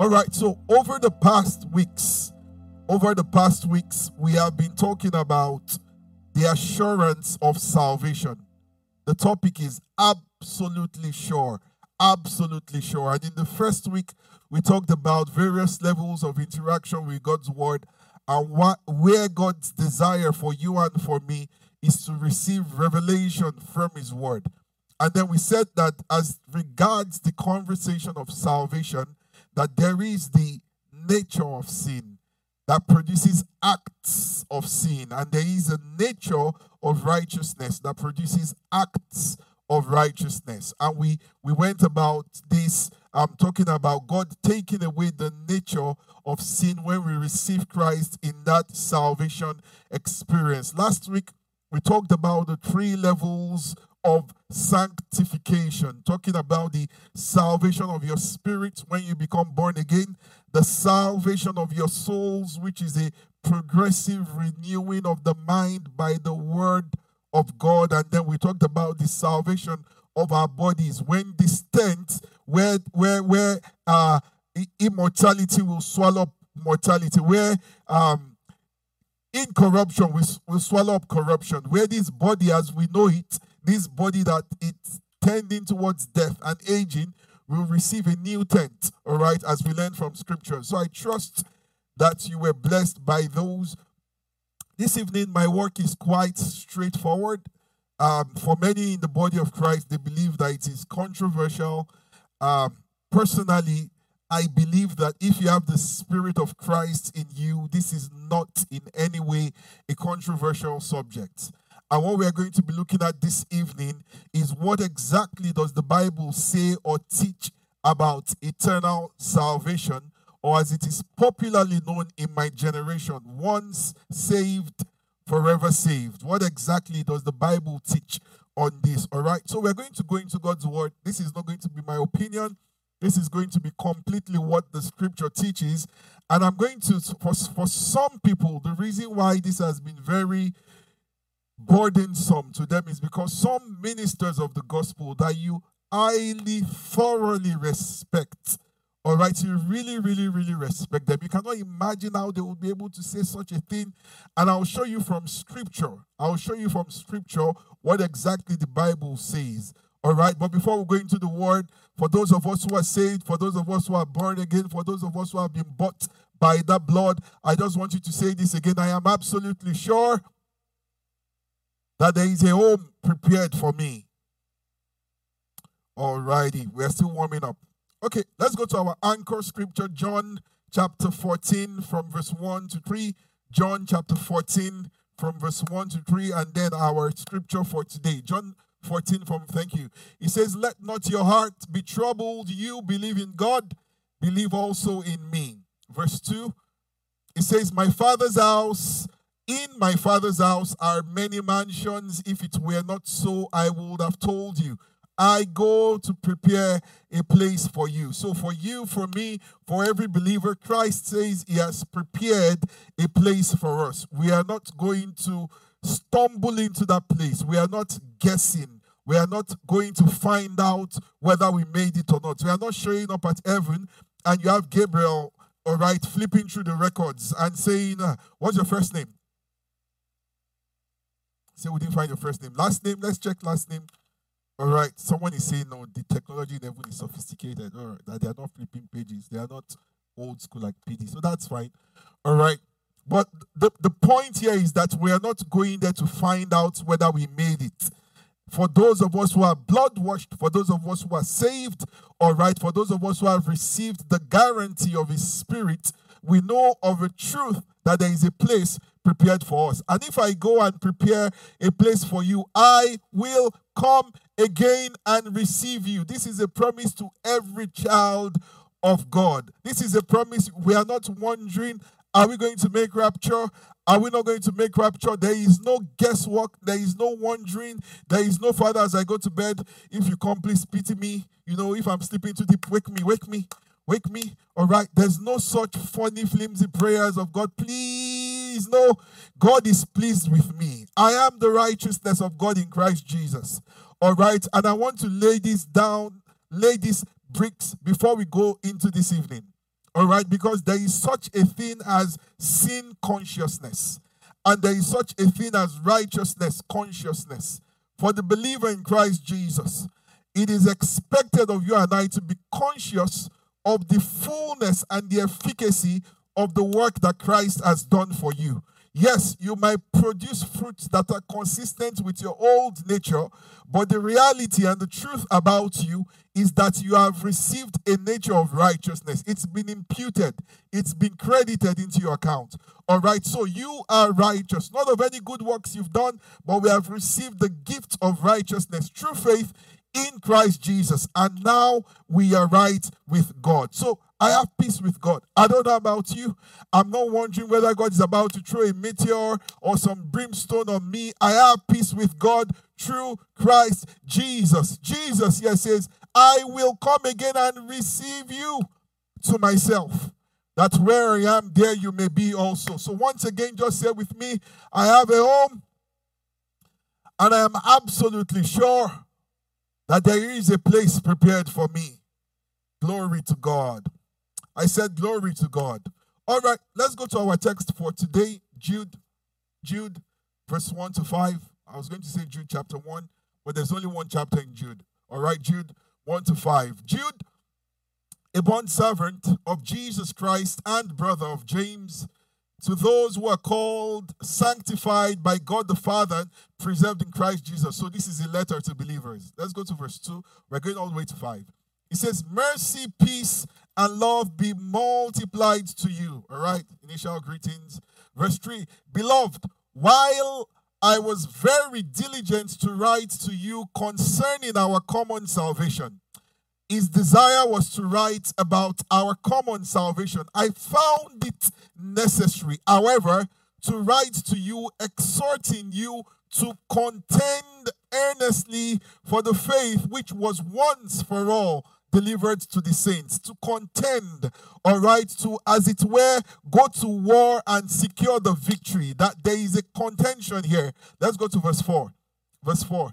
All right, so over the past weeks, over the past weeks, we have been talking about the assurance of salvation. The topic is absolutely sure. Absolutely sure. And in the first week, we talked about various levels of interaction with God's word and what where God's desire for you and for me is to receive revelation from his word. And then we said that as regards the conversation of salvation, that there is the nature of sin that produces acts of sin, and there is a nature of righteousness that produces acts of righteousness. And we we went about this I'm talking about God taking away the nature of sin when we receive Christ in that salvation experience. Last week we talked about the three levels of sanctification, talking about the salvation of your spirit when you become born again, the salvation of your souls, which is a progressive renewing of the mind by the word of God. And then we talked about the salvation of our bodies. When this tent, where where where uh, immortality will swallow up mortality, where um, incorruption will, will swallow up corruption, where this body as we know it this body that it's tending towards death and aging will receive a new tent, all right, as we learn from scripture. So I trust that you were blessed by those. This evening, my work is quite straightforward. Um, for many in the body of Christ, they believe that it is controversial. Um, personally, I believe that if you have the Spirit of Christ in you, this is not in any way a controversial subject. And what we are going to be looking at this evening is what exactly does the Bible say or teach about eternal salvation, or as it is popularly known in my generation, once saved, forever saved. What exactly does the Bible teach on this? All right, so we're going to go into God's word. This is not going to be my opinion. This is going to be completely what the scripture teaches. And I'm going to, for, for some people, the reason why this has been very burdensome to them is because some ministers of the gospel that you highly, thoroughly respect, all right, you really, really, really respect them. You cannot imagine how they will be able to say such a thing. And I'll show you from scripture. I'll show you from scripture what exactly the Bible says. All right, but before we go into the word, for those of us who are saved, for those of us who are born again, for those of us who have been bought by that blood, I just want you to say this again. I am absolutely sure that there is a home prepared for me. Alrighty, we're still warming up. Okay, let's go to our anchor scripture, John chapter 14, from verse 1 to 3. John chapter 14, from verse 1 to 3, and then our scripture for today. John 14 from thank you. He says, Let not your heart be troubled. You believe in God, believe also in me. Verse 2. It says, My father's house in my father's house are many mansions. If it were not so, I would have told you. I go to prepare a place for you. So, for you, for me, for every believer, Christ says He has prepared a place for us. We are not going to stumble into that place. We are not guessing. We are not going to find out whether we made it or not. We are not showing up at heaven and you have Gabriel, all right, flipping through the records and saying, ah, What's your first name? Say we didn't find your first name. Last name, let's check last name. All right. Someone is saying no, the technology level is sophisticated. All right. That they are not flipping pages. They are not old school like PD. So that's fine. All right. But the, the point here is that we are not going there to find out whether we made it. For those of us who are blood washed, for those of us who are saved, all right, for those of us who have received the guarantee of His Spirit, we know of a truth that there is a place prepared for us. And if I go and prepare a place for you, I will come again and receive you. This is a promise to every child of God. This is a promise. We are not wondering, are we going to make rapture? Are we not going to make rapture? There is no guesswork. There is no wondering. There is no father as I go to bed. If you come, please pity me. You know, if I'm sleeping too deep, wake me, wake me, wake me. All right. There's no such funny, flimsy prayers of God. Please No. God is pleased with me. I am the righteousness of God in Christ Jesus. All right. And I want to lay this down, lay these bricks before we go into this evening. All right, because there is such a thing as sin consciousness, and there is such a thing as righteousness consciousness. For the believer in Christ Jesus, it is expected of you and I to be conscious of the fullness and the efficacy of the work that Christ has done for you. Yes, you might produce fruits that are consistent with your old nature, but the reality and the truth about you is that you have received a nature of righteousness. It's been imputed, it's been credited into your account. All right, so you are righteous, not of any good works you've done, but we have received the gift of righteousness True faith in Christ Jesus. And now we are right with God. So I have peace with God. I don't know about you. I'm not wondering whether God is about to throw a meteor or some brimstone on me. I have peace with God through Christ Jesus. Jesus here says, I will come again and receive you to myself. That's where I am, there you may be also. So once again, just say with me, I have a home, and I am absolutely sure that there is a place prepared for me. Glory to God. I said, Glory to God. All right, let's go to our text for today, Jude, Jude, verse 1 to 5. I was going to say Jude chapter 1, but there's only one chapter in Jude. All right, Jude 1 to 5. Jude, a bond servant of Jesus Christ and brother of James, to those who are called, sanctified by God the Father, preserved in Christ Jesus. So this is a letter to believers. Let's go to verse 2. We're going all the way to 5. It says, Mercy, peace, and love be multiplied to you. All right, initial greetings. Verse 3 Beloved, while I was very diligent to write to you concerning our common salvation, his desire was to write about our common salvation. I found it necessary, however, to write to you, exhorting you to contend earnestly for the faith which was once for all delivered to the saints, to contend, or right, to, as it were, go to war and secure the victory. That there is a contention here. Let's go to verse 4. Verse 4.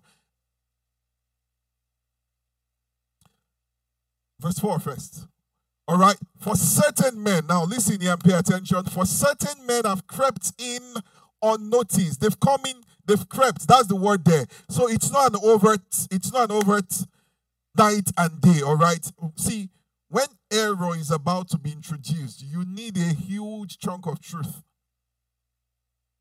Verse 4 first. All right. For certain men, now listen here and pay attention. For certain men have crept in unnoticed. They've come in, they've crept. That's the word there. So it's not an overt, it's not an overt night and day, all right? See, when error is about to be introduced, you need a huge chunk of truth.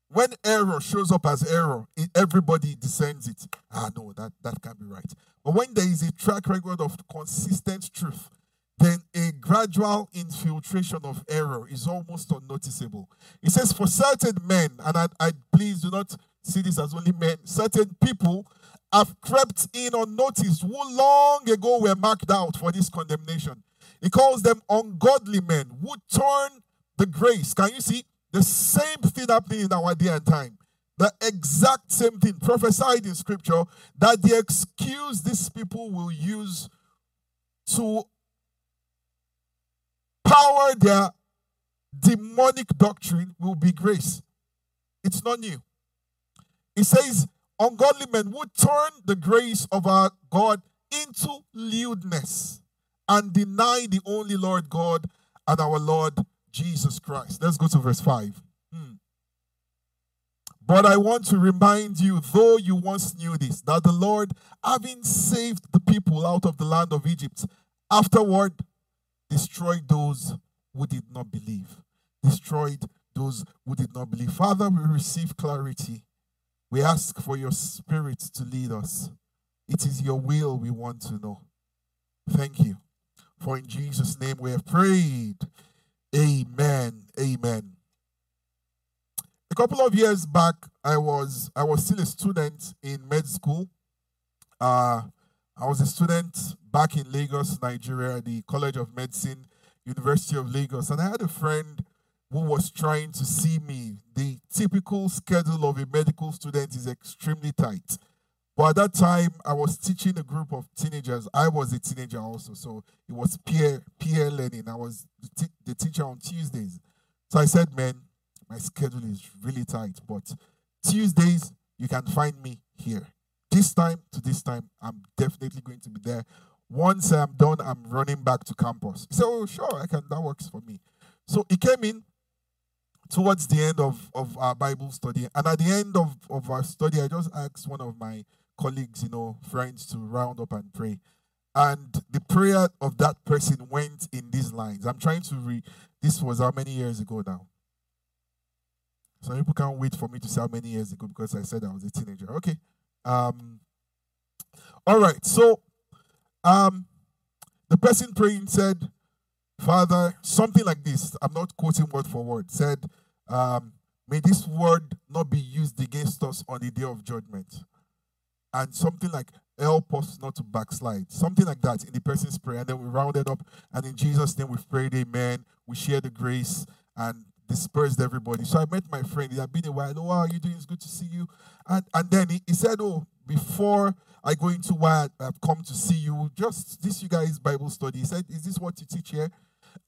When error shows up as error, it, everybody discerns it. Ah, no, that, that can't be right. But when there is a track record of consistent truth, then a gradual infiltration of error is almost unnoticeable. It says, for certain men, and I, I please do not see this as only men, certain people have crept in unnoticed who long ago were marked out for this condemnation. He calls them ungodly men who turn the grace. Can you see? The same thing happening in our day and time. The exact same thing prophesied in scripture that the excuse these people will use to power their demonic doctrine will be grace. It's not new. It says, ungodly men would turn the grace of our God into lewdness and deny the only Lord God and our Lord Jesus Christ. Let's go to verse 5. Hmm. But I want to remind you, though you once knew this, that the Lord, having saved the people out of the land of Egypt, afterward destroyed those who did not believe. Destroyed those who did not believe. Father, we receive clarity we ask for your spirit to lead us. It is your will we want to know. Thank you. For in Jesus' name we have prayed. Amen. Amen. A couple of years back, I was I was still a student in med school. Uh, I was a student back in Lagos, Nigeria, the College of Medicine, University of Lagos, and I had a friend who was trying to see me. The typical schedule of a medical student is extremely tight. But at that time, I was teaching a group of teenagers. I was a teenager also, so it was peer peer learning. I was the, t- the teacher on Tuesdays. So I said, man, my schedule is really tight, but Tuesdays you can find me here. This time to this time, I'm definitely going to be there Once I'm done, I'm running back to campus. Said, Oh, sure, I can. That works for me. So he came in towards the end of, of our Bible study. And at the end of, of our study, I just asked one of my colleagues, you know, friends to round up and pray. And the prayer of that person went in these lines. I'm trying to read. This was how many years ago now? Some people can't wait for me to say how many years ago because I said I was a teenager. Okay. Um, all right. So um, the person praying said, Father, something like this. I'm not quoting word for word. Said, um, May this word not be used against us on the day of judgment. And something like, help us not to backslide. Something like that in the person's prayer. And then we rounded up. And in Jesus' name, we've prayed, Amen. We shared the grace and dispersed everybody. So I met my friend. It had been a while. Oh, how are you doing? It's good to see you. And, and then he, he said, Oh, before I go into why I've come to see you, just this you guys Bible study. He said, Is this what you teach here?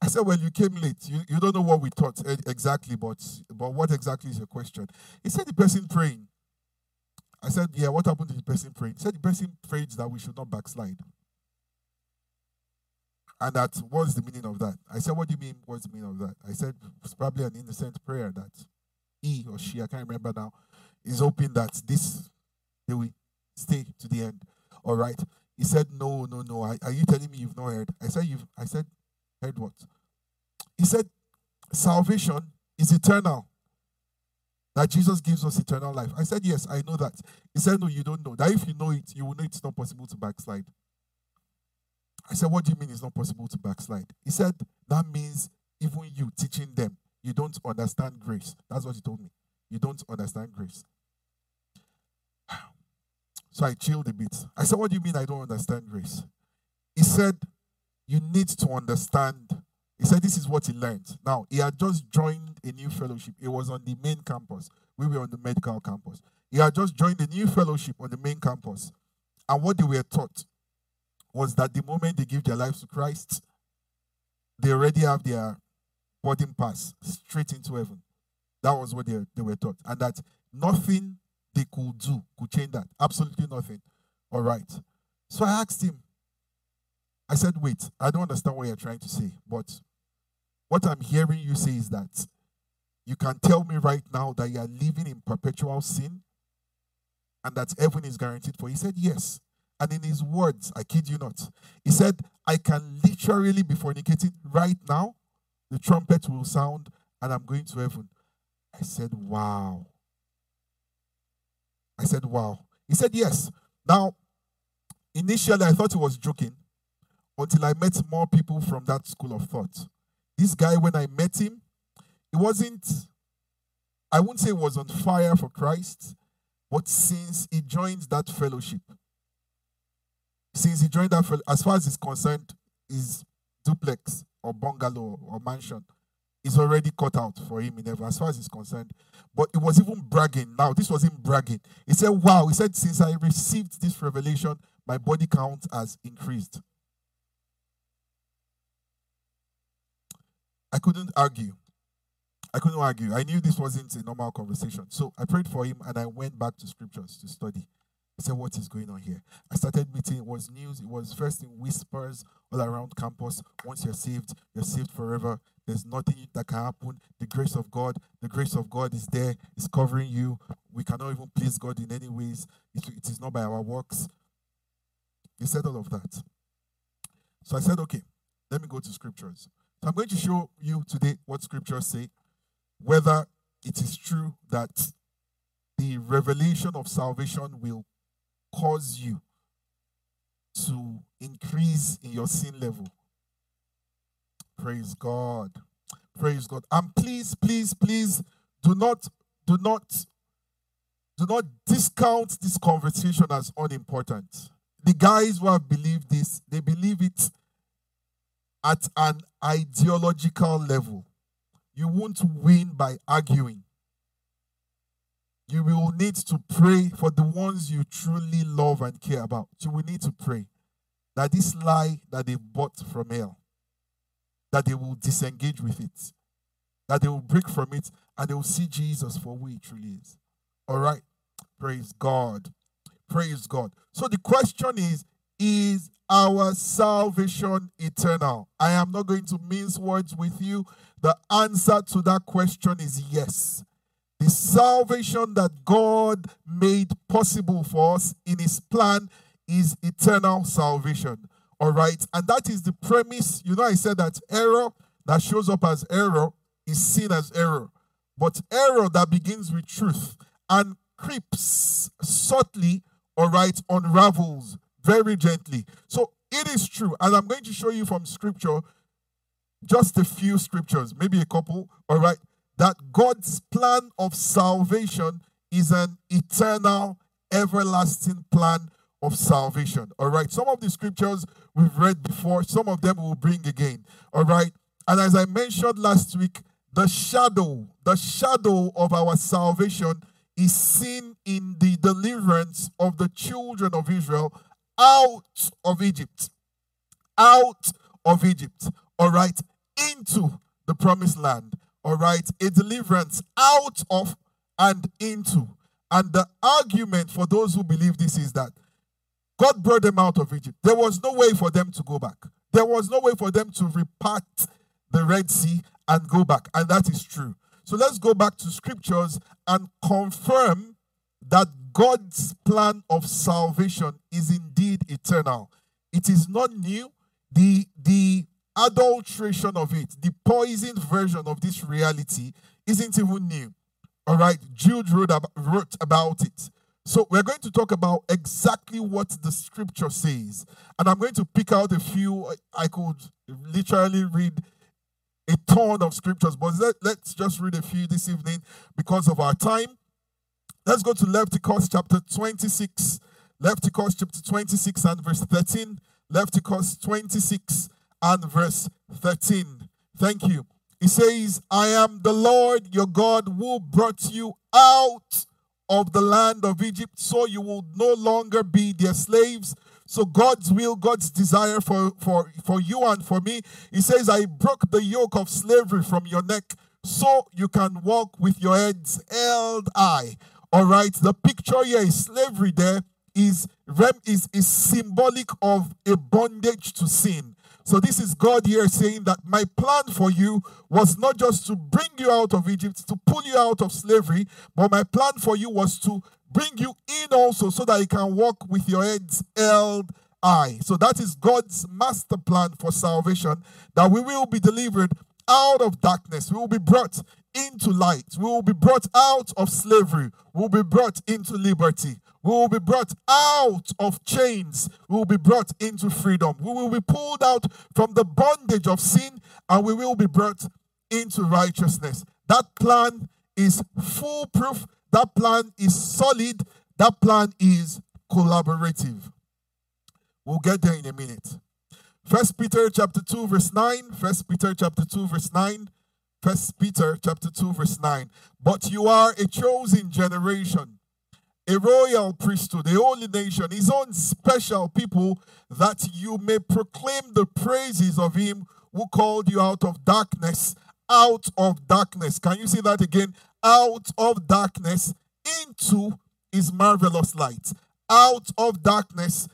I said, Well, you came late. You, you don't know what we taught exactly, but, but what exactly is your question? He said, The person praying. I said, Yeah, what happened to the person praying? He said, The person prayed that we should not backslide. And that, what's the meaning of that? I said, What do you mean? What's the meaning of that? I said, It's probably an innocent prayer that he or she, I can't remember now, is hoping that this, they will stay to the end. All right. He said, No, no, no. Are, are you telling me you've not heard? I said, You've I said, heard what? He said, Salvation is eternal. That Jesus gives us eternal life. I said, Yes, I know that. He said, No, you don't know. That if you know it, you will know it's not possible to backslide. I said, What do you mean it's not possible to backslide? He said, That means even you teaching them, you don't understand grace. That's what he told me. You don't understand grace. So I chilled a bit. I said, What do you mean I don't understand grace? He said, You need to understand. He said, This is what he learned. Now, he had just joined a new fellowship. It was on the main campus. We were on the medical campus. He had just joined a new fellowship on the main campus. And what they were taught was that the moment they give their lives to Christ, they already have their boarding pass straight into heaven. That was what they, they were taught. And that nothing they could do could change that. Absolutely nothing. All right. So I asked him, I said, wait, I don't understand what you're trying to say, but what I'm hearing you say is that you can tell me right now that you are living in perpetual sin and that heaven is guaranteed for. He said, yes. And in his words, I kid you not, he said, I can literally be fornicating right now. The trumpet will sound and I'm going to heaven. I said, wow. I said, Wow. He said, Yes. Now, initially, I thought he was joking until I met more people from that school of thought. This guy, when I met him, he wasn't, I wouldn't say was on fire for Christ, but since he joined that fellowship, since he joined that, as far as he's concerned, his duplex or bungalow or mansion is already cut out for him in as far as he's concerned. But it was even bragging. Now, this was him bragging. He said, Wow, he said, since I received this revelation, my body count has increased. I couldn't argue. I couldn't argue. I knew this wasn't a normal conversation. So I prayed for him and I went back to scriptures to study. I said, What is going on here? I started meeting, it was news, it was first in whispers all around campus. Once you're saved, you're saved forever. There's nothing that can happen. The grace of God, the grace of God is there, it's covering you. We cannot even please God in any ways. it, it is not by our works. He said all of that. So I said, okay, let me go to scriptures. I'm going to show you today what scriptures say, whether it is true that the revelation of salvation will cause you to increase in your sin level. Praise God. Praise God. And please, please, please do not, do not, do not discount this conversation as unimportant. The guys who have believed this, they believe it at an ideological level. You won't win by arguing. You will need to pray for the ones you truly love and care about. You will need to pray that this lie that they bought from hell, that they will disengage with it, that they will break from it, and they will see Jesus for who he truly is. All right. Praise God. Praise God. So the question is is our salvation eternal? I am not going to mince words with you. The answer to that question is yes. The salvation that God made possible for us in His plan is eternal salvation. All right. And that is the premise. You know, I said that error that shows up as error is seen as error. But error that begins with truth and creeps subtly, all right, unravels very gently. So it is true. And I'm going to show you from scripture just a few scriptures, maybe a couple, all right, that God's plan of salvation is an eternal, everlasting plan of salvation. All right. Some of the scriptures we've read before, some of them we'll bring again. All right. And as I mentioned last week, the shadow, the shadow of our salvation is seen in the deliverance of the children of Israel out of Egypt. Out of Egypt. All right. Into the promised land. All right. A deliverance out of and into. And the argument for those who believe this is that God brought them out of Egypt. There was no way for them to go back. There was no way for them to repart the Red Sea and go back. And that is true. So let's go back to scriptures and confirm that God's plan of salvation is indeed eternal. It is not new. The, the adulteration of it, the poisoned version of this reality, isn't even new. All right, Jude wrote about, wrote about it. So we're going to talk about exactly what the scripture says. And I'm going to pick out a few. I could literally read a ton of scriptures, but let, let's just read a few this evening because of our time. Let's go to Leviticus chapter 26. Leviticus chapter 26 and verse 13. Leviticus 26 and verse 13. Thank you. He says, I am the Lord your God who brought you out of the land of Egypt, so you will no longer be their slaves. So God's will, God's desire for, for, for you and for me, He says, I broke the yoke of slavery from your neck so you can walk with your heads held high. All right, the picture here is slavery there is, rem is, is symbolic of a bondage to sin. So this is God here saying that my plan for you was not just to bring you out of Egypt, to pull you out of slavery, but my plan for you was to bring you in also so that you can walk with your heads held high. So that is God's master plan for salvation, that we will be delivered out of darkness. We will be brought into light. We will be brought out of slavery. We will be brought into liberty. We will be brought out of chains. We will be brought into freedom. We will be pulled out from the bondage of sin and we will be brought into righteousness. That plan is foolproof. That plan is solid. That plan is collaborative. We'll get there in a minute. First Peter chapter 2 verse 9. First Peter chapter 2 verse 9. First Peter chapter 2 verse 9. But you are a chosen generation, a royal priesthood, a holy nation, his own special people, that you may proclaim the praises of him who called you out of darkness, out of darkness. Can you see that again? Out of darkness into his marvelous light. Out of darkness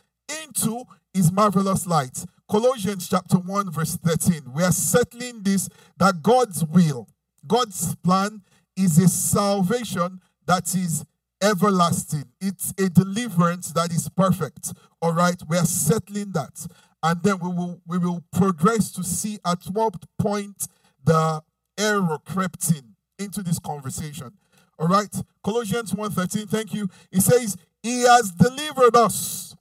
into his marvelous light. Colossians chapter 1, verse 13. We are settling this that God's will, God's plan is a salvation that is everlasting. It's a deliverance that is perfect. All right, we are settling that. And then we will we will progress to see at what point the error crept in into this conversation. All right, Colossians 1:13. Thank you. It says, He has delivered us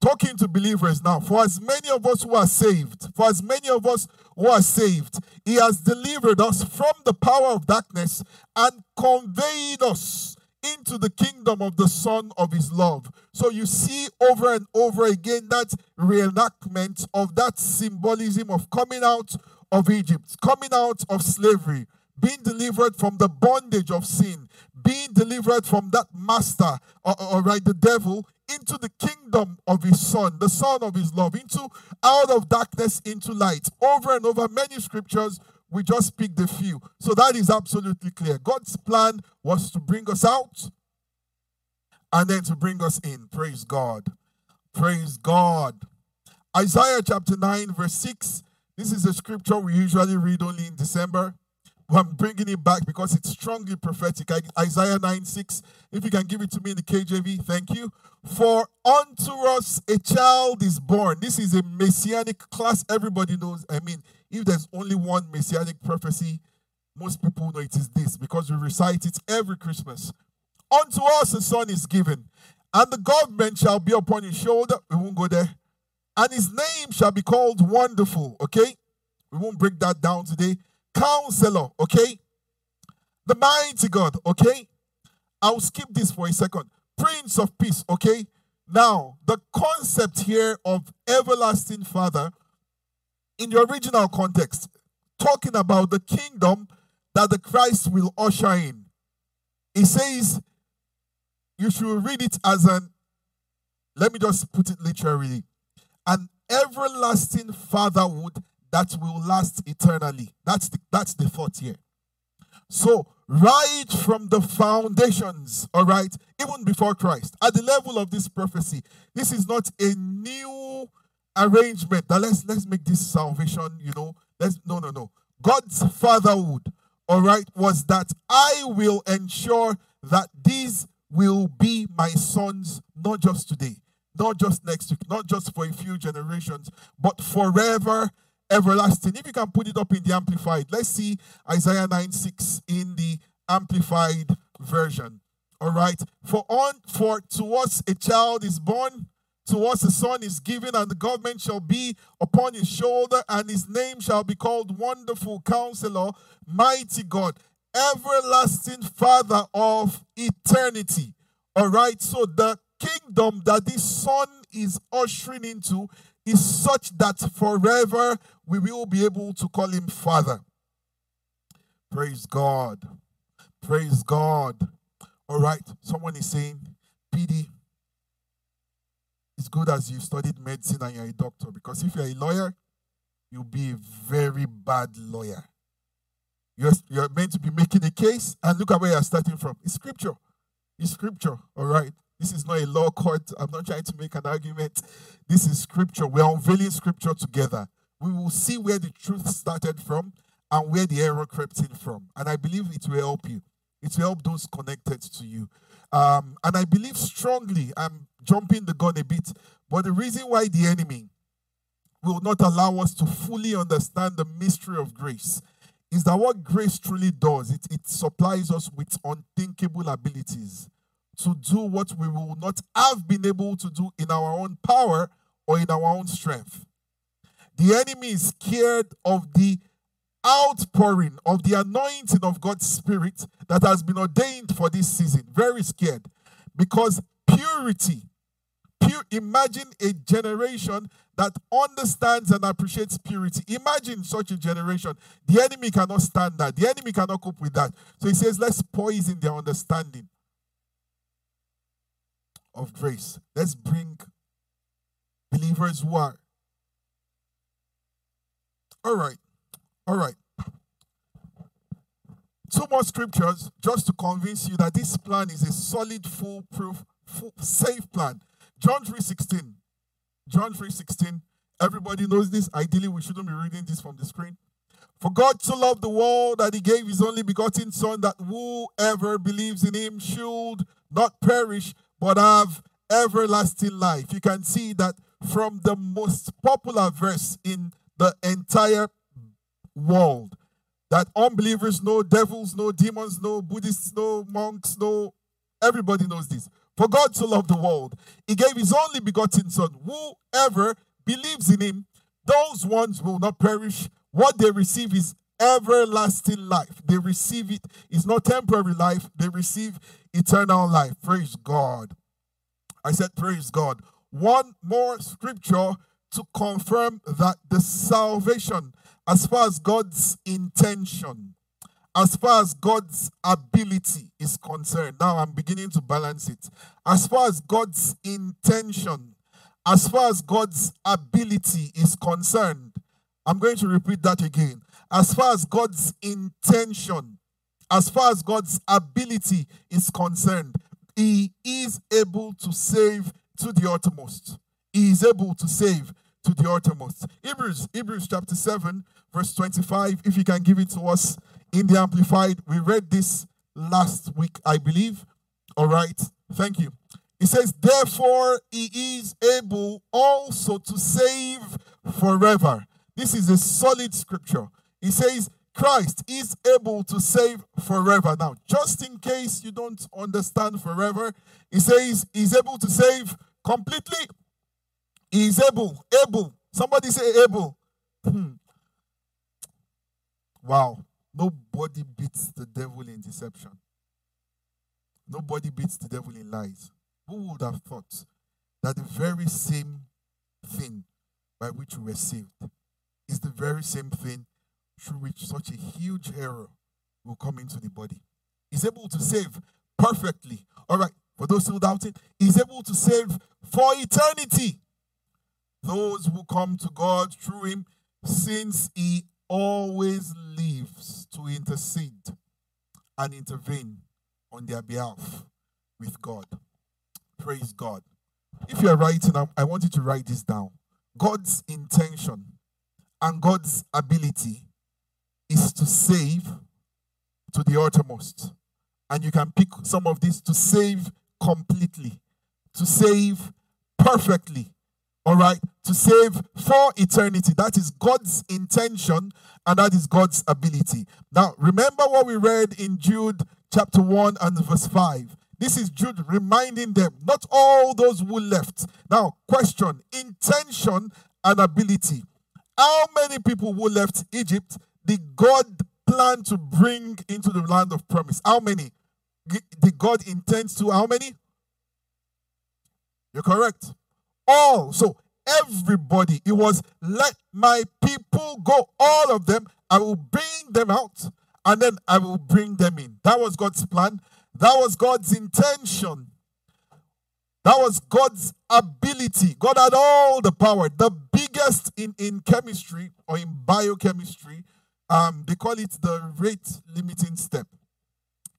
talking to believers now. For as many of us who are saved, for as many of us who are saved, He has delivered us from the power of darkness and conveyed us into the kingdom of the Son of His love. So you see over and over again that reenactment of that symbolism of coming out of Egypt, coming out of slavery, being delivered from the bondage of sin, being delivered from that master, uh, uh, or, or right, the devil, into the kingdom of his son, the son of his love, into out of darkness into light. Over and over, many scriptures, we just pick the few. So that is absolutely clear. God's plan was to bring us out and then to bring us in. Praise God. Praise God. Isaiah chapter 9, verse 6. This is a scripture we usually read only in December. I'm bringing it back because it's strongly prophetic. Isaiah 9 6. If you can give it to me in the KJV, thank you. For unto us a child is born. This is a messianic class. Everybody knows. I mean, if there's only one messianic prophecy, most people know it is this because we recite it every Christmas. Unto us a son is given, and the government shall be upon his shoulder. We won't go there. And his name shall be called Wonderful. Okay? We won't break that down today. Counselor. Okay? The mighty God. Okay? I'll skip this for a second. Prince of Peace. Okay? Now, the concept here of everlasting Father, in the original context, talking about the kingdom that the Christ will usher in. He says, you should read it as an, let me just put it literally, an everlasting fatherhood that will last eternally. That's the, that's the thought here. So, right from the foundations, all right, even before Christ, at the level of this prophecy, this is not a new arrangement that let's let's make this salvation, you know. Let's no no no. God's fatherhood, all right, was that I will ensure that these will be my sons, not just today, not just next week, not just for a few generations, but forever, everlasting. If you can put it up in the Amplified, let's see Isaiah 9 6 in the Amplified version. All right. For on for to us a child is born, to us a son is given, and the government shall be upon his shoulder, and his name shall be called Wonderful Counselor, Mighty God, everlasting Father of eternity. All right, so the kingdom that this son is ushering into is such that forever we will be able to call him Father. Praise God. Praise God. All right, someone is saying, PD, it's good as you studied medicine and you're a doctor because if you're a lawyer, you'll be a very bad lawyer. You're, you're meant to be making a case, and look at where you're starting from. It's scripture. It's scripture, all right? This is not a law court. I'm not trying to make an argument. This is scripture. We're unveiling scripture together. We will see where the truth started from and where the error crept in from. And I believe it will help you. It will help those connected to you. Um, and I believe strongly, I'm jumping the gun a bit, but the reason why the enemy will not allow us to fully understand the mystery of grace is that what grace truly does, it, it supplies us with unthinkable abilities to do what we will not have been able to do in our own power or in our own strength. The enemy is scared of the outpouring of the anointing of God's Spirit that has been ordained for this season. Very scared. Because purity, pure, imagine a generation that understands and appreciates purity. Imagine such a generation. The enemy cannot stand that. The enemy cannot cope with that. So he says, let's poison their understanding of grace. Let's bring believers who are. All right. All right. Two more scriptures just to convince you that this plan is a solid, foolproof, full, safe plan. John 3:16. John 3:16. Everybody knows this. Ideally, we shouldn't be reading this from the screen. For God so loved the world that he gave his only begotten Son, that whoever believes in him should not perish, but have everlasting life. You can see that from the most popular verse in the entire world that unbelievers know, devils know, demons know, Buddhists know, monks know, everybody knows this. For God so loved the world, He gave His only begotten Son. Whoever believes in Him, those ones will not perish. What they receive is everlasting life. They receive it. It's not temporary life. They receive eternal life. Praise God. I said, Praise God. One more scripture to confirm that the salvation, as far as God's intention, as far as God's ability is concerned, now I'm beginning to balance it. As far as God's intention, as far as God's ability is concerned, I'm going to repeat that again. As far as God's intention, as far as God's ability is concerned, He is able to save to the uttermost. He is able to save to the uttermost. Hebrews, Hebrews chapter 7, verse 25. If you can give it to us in the Amplified. We read this last week, I believe. All right. Thank you. It says, Therefore, he is able also to save forever. This is a solid scripture. He says, Christ is able to save forever. Now, just in case you don't understand forever, he says he's able to save completely. He's able, able. Somebody say able. Hmm. Wow. Nobody beats the devil in deception. Nobody beats the devil in lies. Who would have thought that the very same thing by which we were saved is the very same thing through which such a huge error will come into the body? He's able to save perfectly. All right, for those who doubt it, he's able to save for eternity those who come to God through him, since he always lives to intercede and intervene on their behalf with God. Praise God. If you're writing, I want you to write this down. God's intention and God's ability is to save to the uttermost. And you can pick some of this to save completely, to save perfectly, all right, to save for eternity. That is God's intention and that is God's ability. Now, remember what we read in Jude chapter 1 and verse 5. This is Jude reminding them, not all those who left. Now, question intention and ability. How many people who left Egypt did God plan to bring into the land of promise? How many? Did God intend to? How many? You're correct all. So everybody, it was let my people go, all of them. I will bring them out and then I will bring them in. That was God's plan. That was God's intention. That was God's ability. God had all the power. The biggest in, in chemistry or in biochemistry, um, they call it the rate limiting step.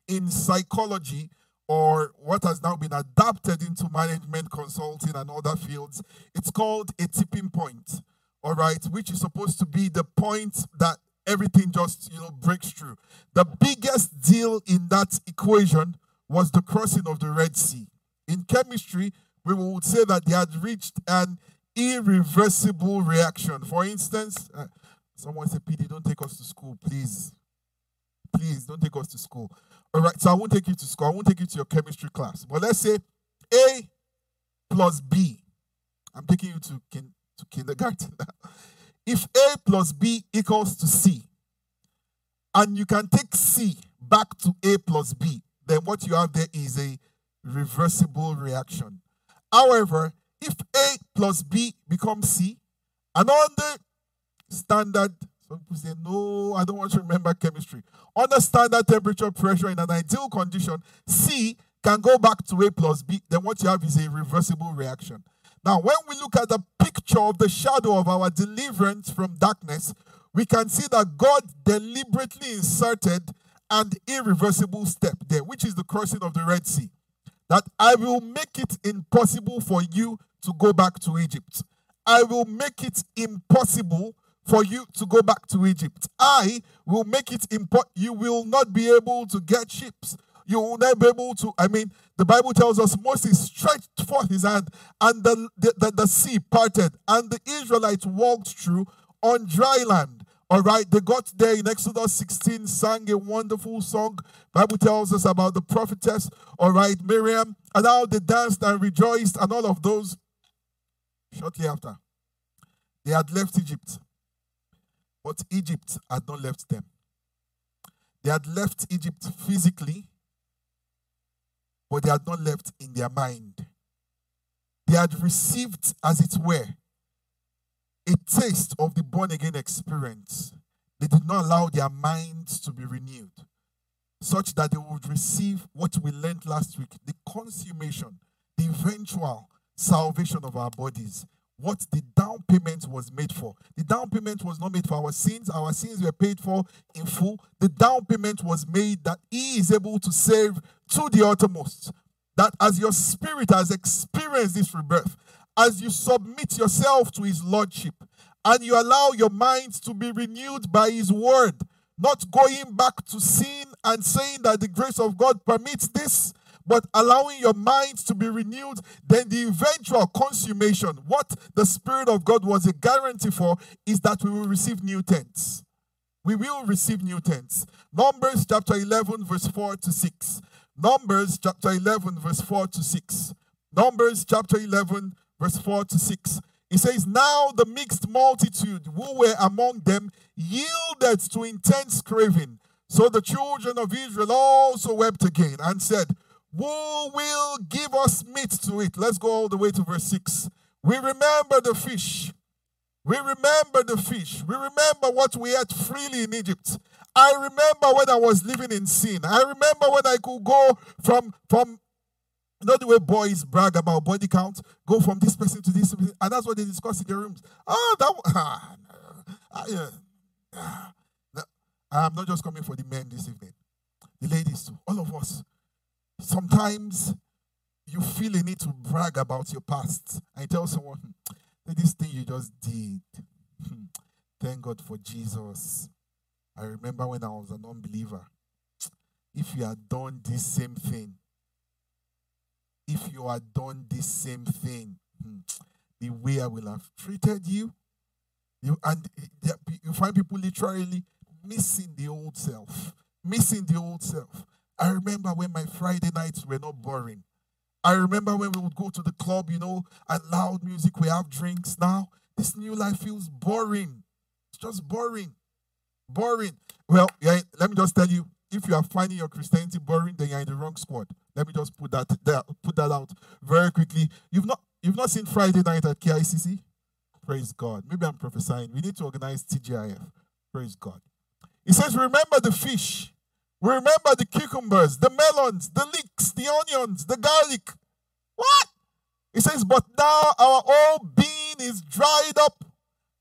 In psychology, or what has now been adapted into management consulting and other fields. It's called a tipping point, all right, which is supposed to be the point that everything just, you know, breaks through. The biggest deal in that equation was the crossing of the Red Sea. In chemistry, we would say that they had reached an irreversible reaction. For instance, uh, someone said, PD, don't take us to school, please. Please, don't take us to school. All right, so I won't take you to school. I won't take you to your chemistry class. But let's say A plus B. I'm taking you to, kin- to kindergarten If A plus B equals to C, and you can take C back to A plus B, then what you have there is a reversible reaction. However, if A plus B becomes C, another standard some people say, no, I don't want to remember chemistry. Understand that temperature pressure in an ideal condition, C can go back to A plus B. Then what you have is a reversible reaction. Now, when we look at the picture of the shadow of our deliverance from darkness, we can see that God deliberately inserted an irreversible step there, which is the crossing of the Red Sea. That I will make it impossible for you to go back to Egypt. I will make it impossible for you to go back to Egypt. I will make it important. You will not be able to get ships. You will not be able to. I mean, the Bible tells us Moses stretched forth his hand, and the, the, the, the sea parted, and the Israelites walked through on dry land. All right, they got there in Exodus 16, sang a wonderful song. Bible tells us about the prophetess, all right, Miriam, and how they danced and rejoiced, and all of those. Shortly after, they had left Egypt but Egypt had not left them. They had left Egypt physically, but they had not left in their mind. They had received, as it were, a taste of the born again experience. They did not allow their minds to be renewed, such that they would receive what we learned last week the consummation, the eventual salvation of our bodies what the down payment was made for. The down payment was not made for our sins, our sins were paid for in full. The down payment was made that He is able to save to the uttermost. That as your spirit has experienced this rebirth, as you submit yourself to his lordship and you allow your minds to be renewed by his word, not going back to sin and saying that the grace of God permits this, but allowing your minds to be renewed, then the eventual consummation, what the Spirit of God was a guarantee for, is that we will receive new tents. We will receive new tents. Numbers chapter 11, verse 4 to 6. Numbers chapter 11, verse 4 to 6. Numbers chapter 11, verse 4 to 6. It says, Now the mixed multitude who were among them yielded to intense craving. So the children of Israel also wept again and said, Who will give us meat to eat? Let's go all the way to verse 6. We remember the fish. We remember the fish. We remember what we ate freely in Egypt. I remember when I was living in sin. I remember when I could go from, from you know the way boys brag about body count? Go from this person to this person, and that's what they discuss in their rooms. Oh, that ah, yeah. Ah, I'm not just coming for the men this evening, the ladies too, all of us. Sometimes you feel a need to brag about your past. I tell someone, hmm, this thing you just did. Hmm, thank God for Jesus. I remember when I was an unbeliever. If you had done this same thing, if you had done this same thing, hmm, the way I will have treated you, you and you find people literally missing the old self, missing the old self. I remember when my Friday nights were not boring. I remember when we would go to the club, you know, and loud music, we have drinks. Now, this new life feels boring. It's just boring. Boring. Well, yeah, let me just tell you, if you are finding your Christianity boring, then you're in the wrong squad. Let me just put that there, put that out very quickly. You've not you've not seen Friday night at KICC? Praise God. Maybe I'm prophesying. We need to organize TGIF. Praise God. He says, remember the fish. Remember the cucumbers, the melons, the leeks, the onions, the garlic. What? He says, but now our whole being is dried up.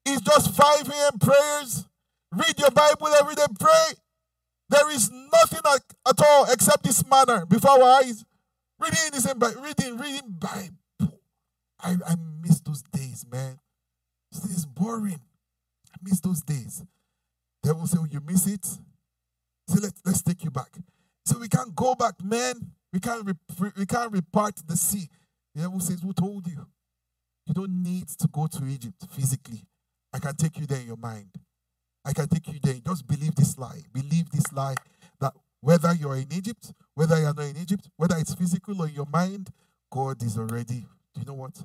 It's just 5 a.m. prayers. Read your Bible every day, pray. There is nothing at, at all except this manna before our eyes. Reading same Bible, reading, reading Bible. I, I miss those days, man. This is boring. I miss those days. They will say, oh, you miss it? So let, let's take you back. So we can't go back, man. We can't, we can't repart the sea. The devil says, who told you? You don't need to go to Egypt physically. I can take you there in your mind. I can take you there. Just believe this lie. Believe this lie that whether you're in Egypt, whether you're not in Egypt, whether it's physical or in your mind, God is already. Do you know what?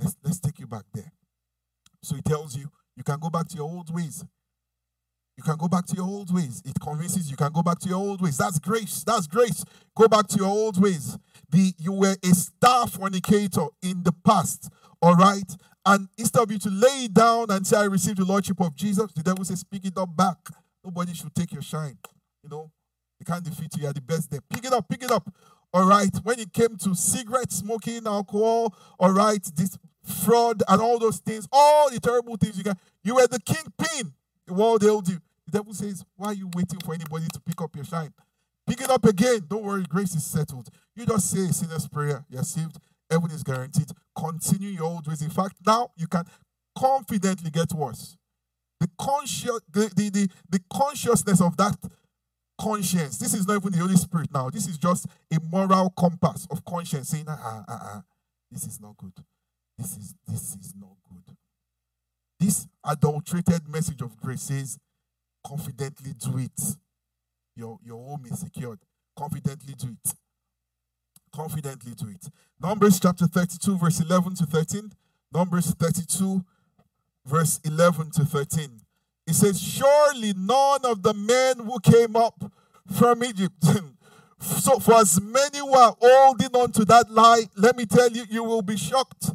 Let's, let's take you back there. So he tells you, you can go back to your old ways. You can go back to your old ways. It convinces you can go back to your old ways. That's grace. That's grace. Go back to your old ways. The you were a star fornicator in the past. All right. And instead of you to lay down and say, I received the Lordship of Jesus, the devil says, Pick it up back. Nobody should take your shine. You know, they can't defeat you. You're the best there. Pick it up, pick it up. All right. When it came to cigarette smoking, alcohol, all right, this fraud and all those things, all the terrible things you got, you were the kingpin. The world held you. The devil says, Why are you waiting for anybody to pick up your shine? Pick it up again. Don't worry, grace is settled. You just say a sinner's prayer. You're saved heaven is guaranteed. Continue your old ways. In fact, now you can confidently get worse. The conscious, the, the, the, the consciousness of that conscience. This is not even the Holy Spirit now. This is just a moral compass of conscience saying, ah, ah, ah, ah this is not good. This is this is not. This adulterated message of grace says, confidently do it. Your, your home is secured. Confidently do it confidently do it. Numbers chapter 32, verse 11 to 13. Numbers 32, verse 11 to 13. It says, Surely none of the men who came up from Egypt, so for as many who are holding on to that lie, let me tell you, you will be shocked.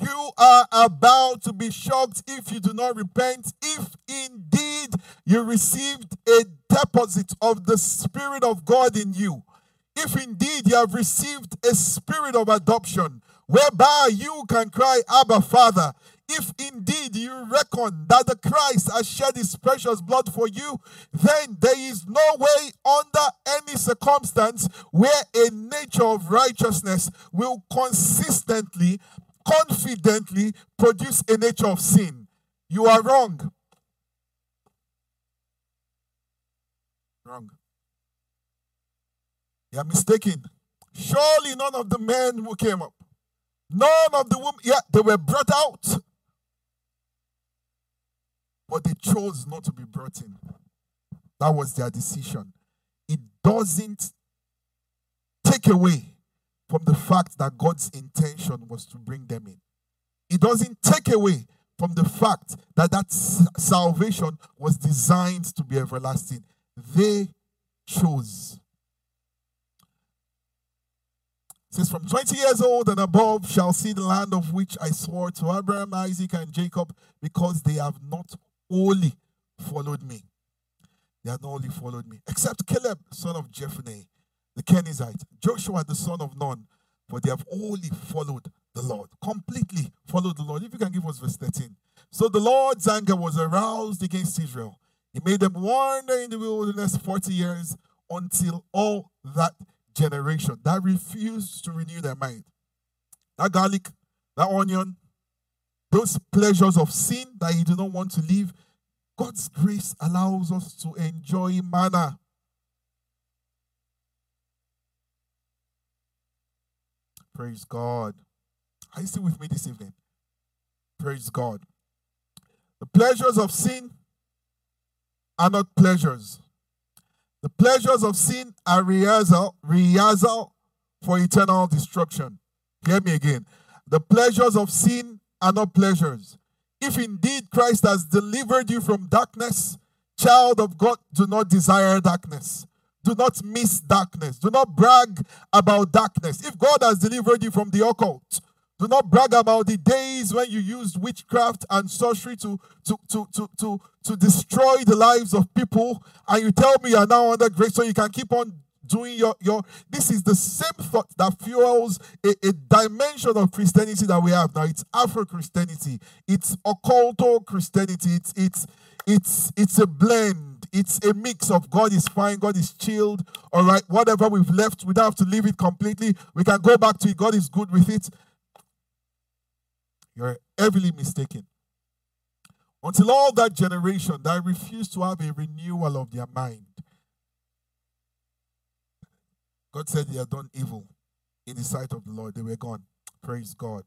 You are about to be shocked if you do not repent, if indeed you received a deposit of the Spirit of God in you. If indeed you have received a spirit of adoption, whereby you can cry, Abba, Father, if indeed you reckon that the Christ has shed his precious blood for you, then there is no way under any circumstance where a nature of righteousness will consistently confidently produce a nature of sin. You are wrong. Wrong. You are mistaken. Surely none of the men who came up, none of the women, yeah, they were brought out, but they chose not to be brought in. That was their decision. It doesn't take away from the fact that God's intention was to bring them in. It doesn't take away from the fact that that salvation was designed to be everlasting. They chose. Says, From 20 years old and above shall see the land of which I swore to Abraham, Isaac, and Jacob, because they have not wholly followed me. They have not wholly followed me, except Caleb, son of Jephunneh, the Kenizzite, Joshua, the son of Nun, for they have wholly followed the Lord, completely followed the Lord. If you can give us verse 13. So the Lord's anger was aroused against Israel. He made them wander in the wilderness 40 years until all that generation that refused to renew their mind. That garlic, that onion, those pleasures of sin that you do not want to leave, God's grace allows us to enjoy manna. Praise God. Are you still with me this evening? Praise God. The pleasures of sin are not pleasures. The pleasures of sin are rehearsal, rehearsal for eternal destruction. Hear me again. The pleasures of sin are not pleasures. If indeed Christ has delivered you from darkness, child of God, do not desire darkness. Do not miss darkness. Do not brag about darkness. If God has delivered you from the occult, do not brag about the days when you used witchcraft and sorcery to, to, to, to, to, to destroy the lives of people. And you tell me you are now under grace, so you can keep on doing your, your this is the same thought that fuels a, a dimension of Christianity that we have now. It's Afro Christianity, it's occulto Christianity, it's it's it's it's a blend, it's a mix of God is fine, God is chilled, all right. Whatever we've left, we don't have to leave it completely. We can go back to it. God is good with it. You're heavily mistaken. Until all that generation that refused to have a renewal of their mind, God said they had done evil in the sight of the Lord. They were gone. Praise God.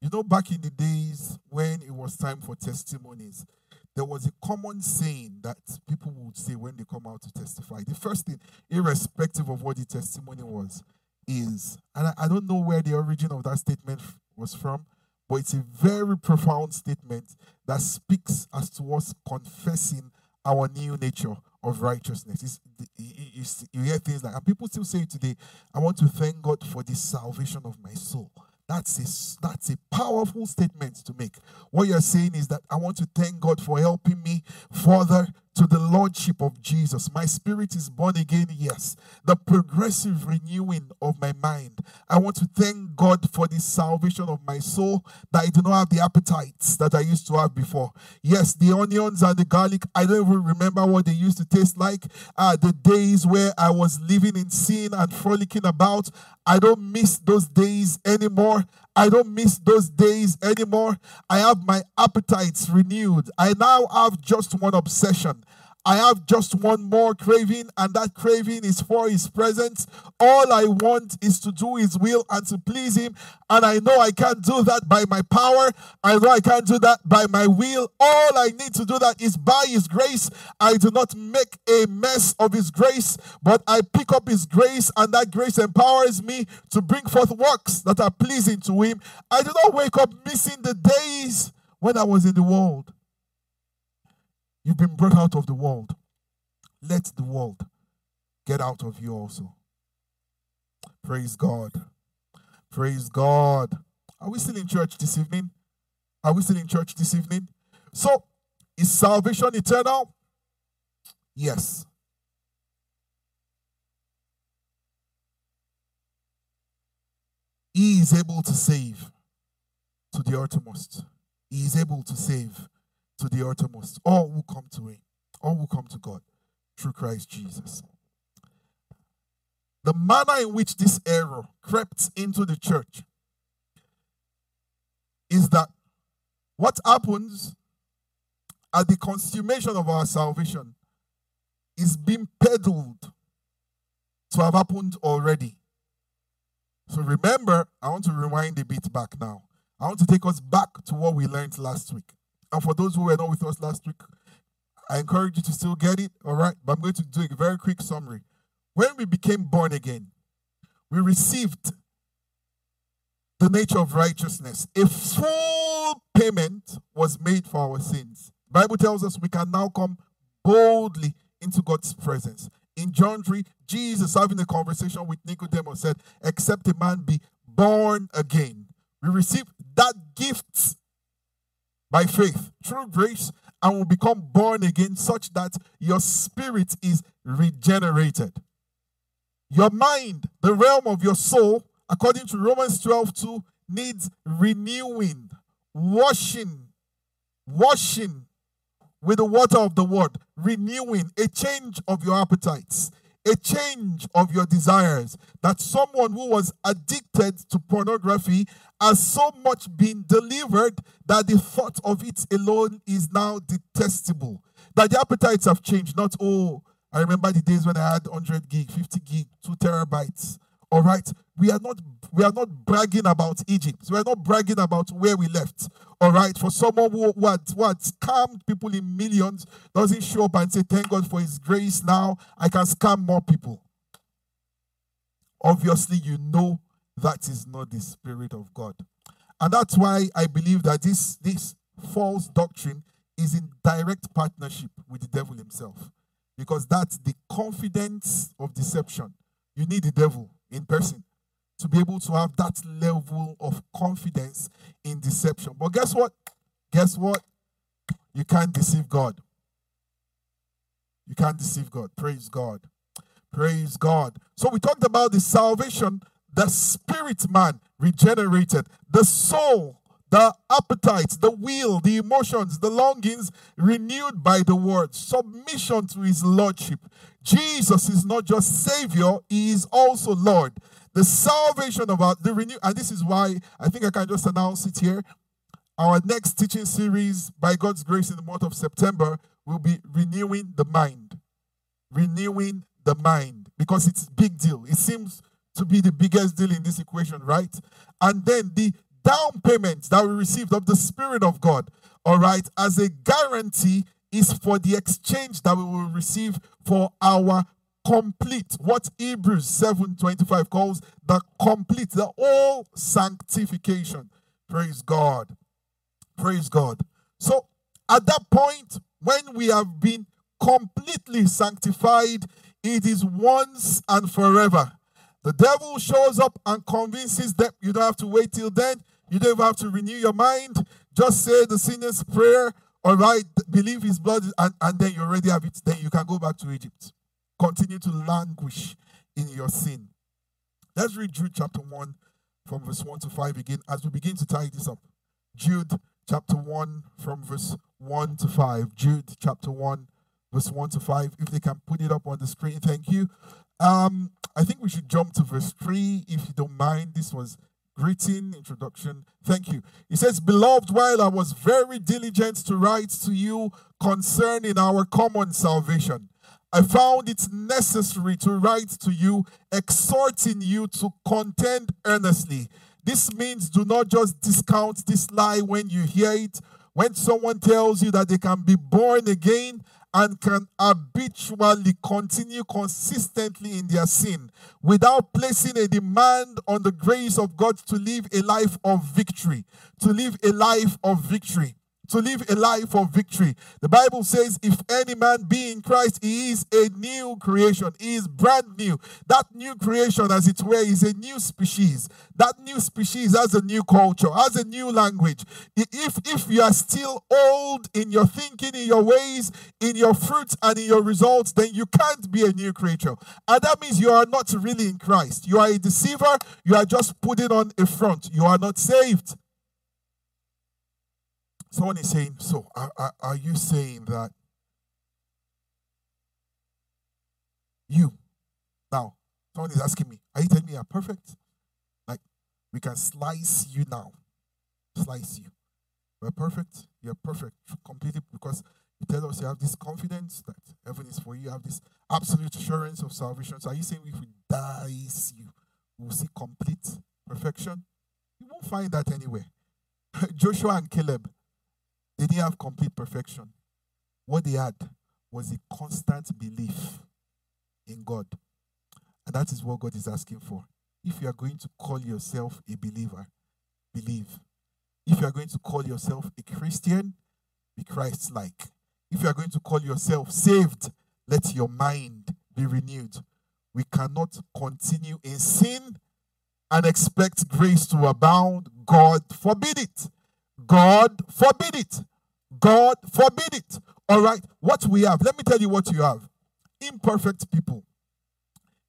You know, back in the days when it was time for testimonies, there was a common saying that people would say when they come out to testify. The first thing, irrespective of what the testimony was, is, and I, I don't know where the origin of that statement was from, but it's a very profound statement that speaks as to us confessing our new nature of righteousness. You, you hear things like, and people still say today, I want to thank God for the salvation of my soul. That's a, that's a powerful statement to make. What you're saying is that I want to thank God for helping me further to the Lordship of Jesus. My spirit is born again, yes. The progressive renewing of my mind. I want to thank God for the salvation of my soul that I do not have the appetites that I used to have before. Yes, the onions and the garlic, I don't even remember what they used to taste like. Uh, the days where I was living in sin and frolicking about, I don't miss those days anymore. I don't miss those days anymore. I have my appetites renewed. I now have just one obsession. I have just one more craving, and that craving is for His presence. All I want is to do His will and to please Him. And I know I can't do that by my power. I know I can't do that by my will. All I need to do that is by His grace. I do not make a mess of His grace, but I pick up His grace, and that grace empowers me to bring forth works that are pleasing to Him. I do not wake up missing the days when I was in the world. You've been brought out of the world. Let the world get out of you also. Praise God. Praise God. Are we still in church this evening? Are we still in church this evening? So, is salvation eternal? Yes. He is able to save to the uttermost. He is able to save to the uttermost. All will come to Him. All will come to God through Christ Jesus. The manner in which this error crept into the church is that what happens at the consummation of our salvation is being peddled to have happened already. So remember, I want to rewind a bit back now. I want to take us back to what we learned last week. And for those who were not with us last week, I encourage you to still get it, all right? But I'm going to do a very quick summary. When we became born again, we received the nature of righteousness. A full payment was made for our sins. The Bible tells us we can now come boldly into God's presence. In John 3, Jesus having a conversation with Nicodemus said, Except a man be born again. We receive that gift by faith through grace and will become born again such that your spirit is regenerated. Your mind, the realm of your soul, according to Romans 12 2, needs renewing, washing, washing with the water of the word, renewing, a change of your appetites, a change of your desires. That someone who was addicted to pornography has so much been delivered that the thought of it alone is now detestable. That the appetites have changed, not, oh, I remember the days when I had 100 gig, 50 gig, 2 terabytes. All right. We are not we are not bragging about Egypt. We are not bragging about where we left. All right. For someone who, who, had, scammed people in millions doesn't show up and say, Thank God for his grace. Now I can scam more people. Obviously, you know that is not the spirit of God. And that's why I believe that this, this false doctrine is in direct partnership with the devil himself because that's the confidence of deception. You need the devil in person to be able to have that level of confidence in deception. But guess what? Guess what? You can't deceive God. You can't deceive God. Praise God. Praise God. So we talked about the salvation, the spirit man regenerated, the soul the appetites, the will, the emotions, the longings renewed by the word, submission to his lordship. Jesus is not just Savior, he is also Lord. The salvation of our, the renew, and this is why I think I can just announce it here. Our next teaching series, by God's grace, in the month of September, will be renewing the mind. Renewing the mind, because it's big deal. It seems to be the biggest deal in this equation, right? And then the down payment that we received of the Spirit of God, all right, as a guarantee is for the exchange that we will receive for our complete, what Hebrews 7:25 calls the complete, the all sanctification. Praise God. Praise God. So at that point, when we have been completely sanctified, it is once and forever. The devil shows up and convinces them. You don't have to wait till then. You don't have to renew your mind. Just say the sinner's prayer, all right, believe his blood, and, and then you already have it. Then you can go back to Egypt. Continue to languish in your sin. Let's read Jude chapter 1 from verse 1 to 5 again as we begin to tie this up. Jude chapter 1 from verse 1 to 5. Jude chapter 1, verse 1 to 5. If they can put it up on the screen, thank you. Um, I think we should jump to verse 3 if you don't mind. This was greeting, introduction. Thank you. He says, Beloved, while I was very diligent to write to you concerning our common salvation, I found it necessary to write to you, exhorting you to contend earnestly. This means do not just discount this lie when you hear it. When someone tells you that they can be born again and can habitually continue consistently in their sin without placing a demand on the grace of God to live a life of victory, to live a life of victory to live a life of victory. The Bible says, if any man be in Christ, he is a new creation. He is brand new. That new creation, as it were, is a new species. That new species has a new culture, has a new language. If, if you are still old in your thinking, in your ways, in your fruits, and in your results, then you can't be a new creature. And that means you are not really in Christ. You are a deceiver. You are just putting on a front. You are not saved. Someone is saying, so are, are, are you saying that you, now, someone is asking me, are you telling me you're perfect? Like, we can slice you now. slice you. We're perfect. You're perfect completely because you tell us you have this confidence that heaven is for you. You have this absolute assurance of salvation. So are you saying if we dice you, we'll see complete perfection? You won't find that anywhere. Joshua and Caleb, they didn't have complete perfection. What they had was a constant belief in God. And that is what God is asking for. If you are going to call yourself a believer, believe. If you are going to call yourself a Christian, be Christ like. If you are going to call yourself saved, let your mind be renewed. We cannot continue in sin and expect grace to abound. God forbid it. God forbid it. God forbid it. All right, what we have, let me tell you what you have imperfect people,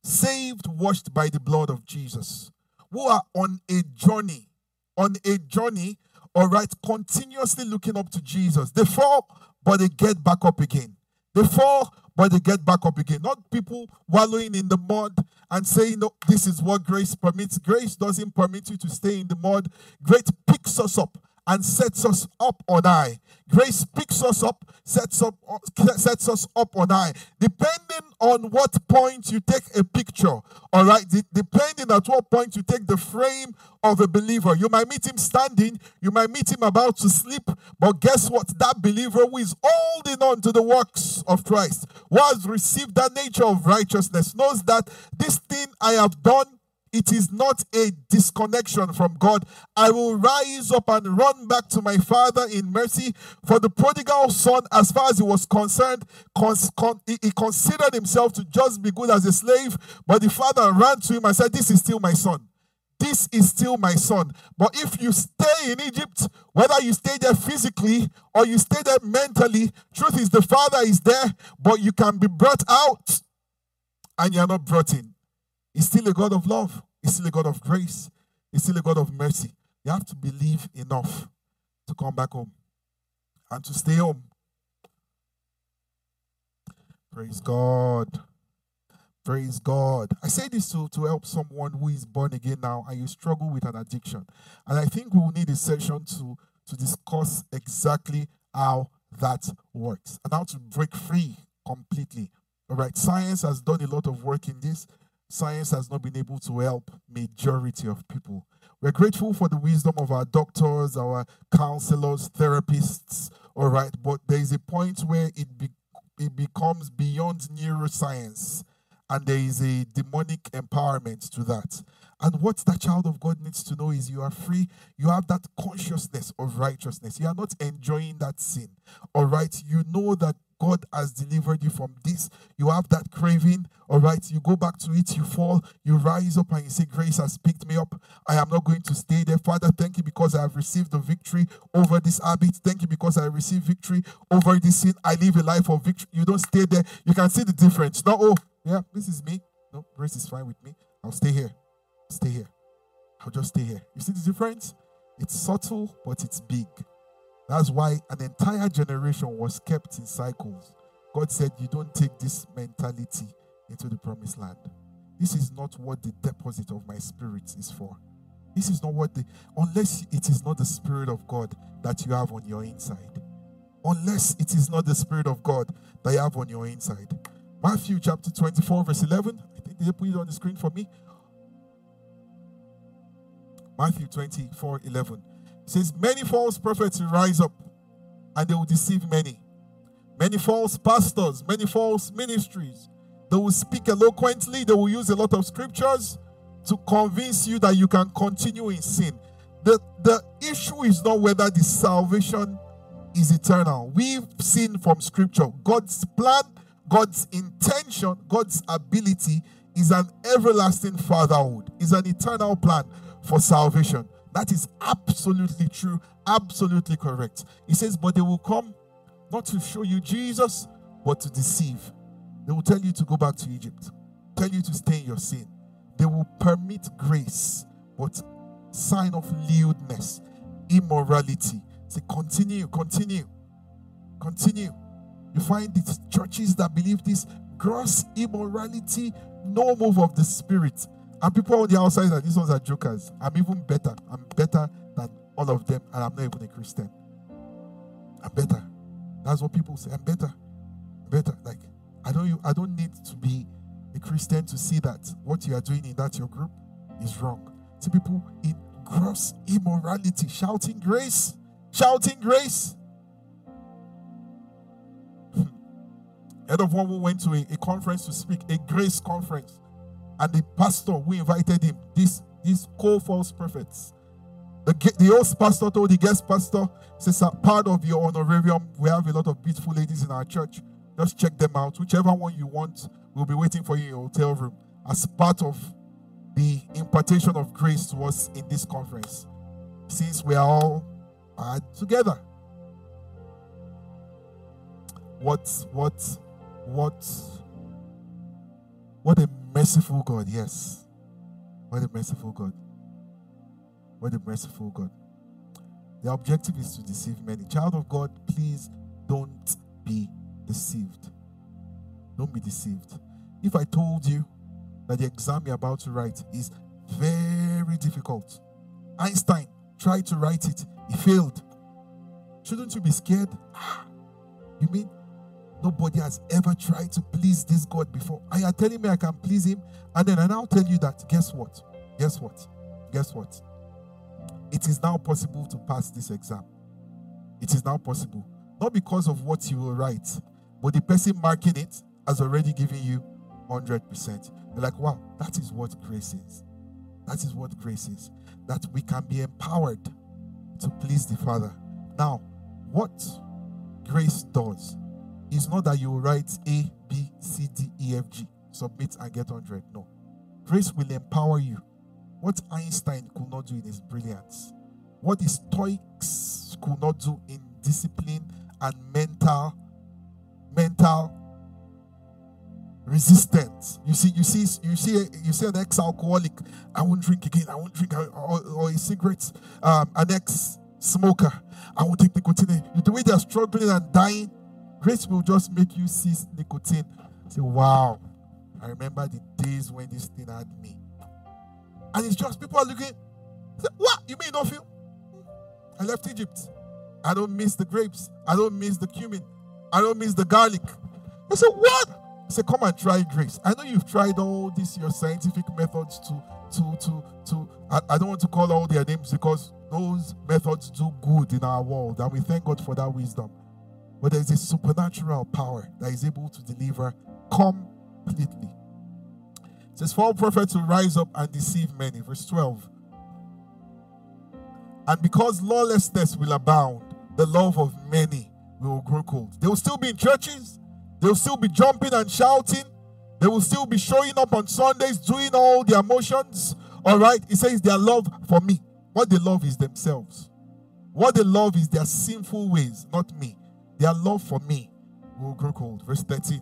saved, washed by the blood of Jesus, who are on a journey, on a journey, all right, continuously looking up to Jesus. They fall, but they get back up again. They fall, but they get back up again. Not people wallowing in the mud and saying, No, this is what grace permits. Grace doesn't permit you to stay in the mud. Grace picks us up and sets us up on high. Grace picks us up, sets up, sets us up on high. Depending on what point you take a picture, all right. depending at what point you take the frame of a believer, you might meet him standing, you might meet him about to sleep, but guess what? That believer who is holding on to the works of Christ, who has received that nature of righteousness, knows that this thing I have done it is not a disconnection from God. I will rise up and run back to my father in mercy. For the prodigal son, as far as he was concerned, cons- con- he considered himself to just be good as a slave. But the father ran to him and said, This is still my son. This is still my son. But if you stay in Egypt, whether you stay there physically or you stay there mentally, truth is the father is there, but you can be brought out and you're not brought in. He's still a God of love. He's still a God of grace. He's still a God of mercy. You have to believe enough to come back home and to stay home. Praise God. Praise God. I say this to, to help someone who is born again now and you struggle with an addiction. And I think we will need a session to, to discuss exactly how that works and how to break free completely. All right. Science has done a lot of work in this science has not been able to help majority of people. We're grateful for the wisdom of our doctors, our counselors, therapists, all right, but there is a point where it be, it becomes beyond neuroscience and there is a demonic empowerment to that. And what that child of God needs to know is you are free. You have that consciousness of righteousness. You are not enjoying that sin. All right. You know that God has delivered you from this. You have that craving, all right? You go back to it, you fall, you rise up, and you say, Grace has picked me up. I am not going to stay there. Father, thank you because I have received the victory over this habit. Thank you because I received victory over this sin. I live a life of victory. You don't stay there. You can see the difference. No, oh, yeah, this is me. No, Grace is fine with me. I'll stay here. Stay here. I'll just stay here. You see the difference? It's subtle, but it's big. That's why an entire generation was kept in cycles. God said, You don't take this mentality into the promised land. This is not what the deposit of my spirit is for. This is not what the, unless it is not the Spirit of God that you have on your inside. Unless it is not the Spirit of God that you have on your inside. Matthew chapter 24, verse 11. I think they put it on the screen for me. Matthew 24, 11 says, Many false prophets will rise up and they will deceive many. Many false pastors, many false ministries. They will speak eloquently, they will use a lot of scriptures to convince you that you can continue in sin. The, the issue is not whether the salvation is eternal. We've seen from scripture God's plan, God's intention, God's ability is an everlasting fatherhood, is an eternal plan for salvation. That is absolutely true, absolutely correct. He says, But they will come not to show you Jesus, but to deceive. They will tell you to go back to Egypt, tell you to stay in your sin. They will permit grace, but sign of lewdness, immorality. Say, continue, continue, continue. You find these churches that believe this gross immorality, no move of the spirit. And people on the outside that these ones are jokers. I'm even better. I'm better than all of them, and I'm not even a Christian. I'm better. That's what people say. I'm better. Better. Like I don't I don't need to be a Christian to see that what you are doing in that your group is wrong. See people in gross immorality shouting grace, shouting grace. Hmm. Head of one who went to a, a conference to speak, a grace conference. And the pastor who invited him, this, these co-false prophets, the, the host pastor told the guest pastor, says, part of your honorarium, we have a lot of beautiful ladies in our church. Just check them out. Whichever one you want, we'll be waiting for you in your hotel room as part of the impartation of grace to us in this conference. Since we are all uh, together. What, what, what, what a merciful God, yes. What a merciful God. What a merciful God. The objective is to deceive many. Child of God, please don't be deceived. Don't be deceived. If I told you that the exam you're about to write is very difficult, Einstein tried to write it, he failed. Shouldn't you be scared? Ah, you mean nobody has ever tried to please this God before? Are you telling me I can please him? And then I now tell you that, guess what? Guess what? Guess what? It is now possible to pass this exam. It is now possible. Not because of what you will write, but the person marking it has already given you 100%. You're like, wow, that is what grace is. That is what grace is. That we can be empowered to please the Father. Now, what grace does is not that you write A, B, C, D, E, F, G, submit and get 100. No. Grace will empower you. What Einstein could not do in his brilliance, what the Stoics could not do in discipline and mental mental resistance. You see, you see, you see, you see an ex-alcoholic. I won't drink again. I won't drink, or, or a cigarette. Um, an ex-smoker. I won't take nicotine. The way they are struggling and dying, grace will just make you see nicotine. Say, wow, I remember the days when this thing had me. And it's just people are looking. Say, what? You mean don't feel? I left Egypt. I don't miss the grapes. I don't miss the cumin. I don't miss the garlic. I said, What? I said, Come and try grace. I know you've tried all these your scientific methods to to to to I, I don't want to call all their names because those methods do good in our world, and we thank God for that wisdom. But there's a supernatural power that is able to deliver completely. It says, For prophets will rise up and deceive many. Verse 12. And because lawlessness will abound, the love of many will grow cold. They will still be in churches. They will still be jumping and shouting. They will still be showing up on Sundays, doing all their motions. All right. It says their love for me. What they love is themselves. What they love is their sinful ways, not me. Their love for me will grow cold. Verse 13.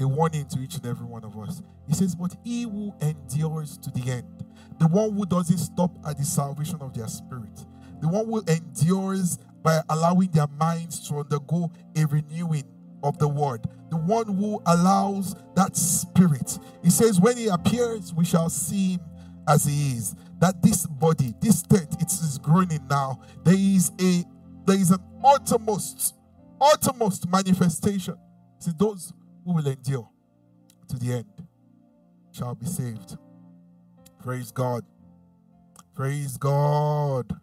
A warning to each and every one of us. He says, But he who endures to the end, the one who doesn't stop at the salvation of their spirit, the one who endures by allowing their minds to undergo a renewing of the word. The one who allows that spirit. He says, when he appears, we shall see him as he is. That this body, this tent, it is groaning now. There is a there is an uttermost, uttermost manifestation. See, those who will endure to the end shall be saved. Praise God. Praise God.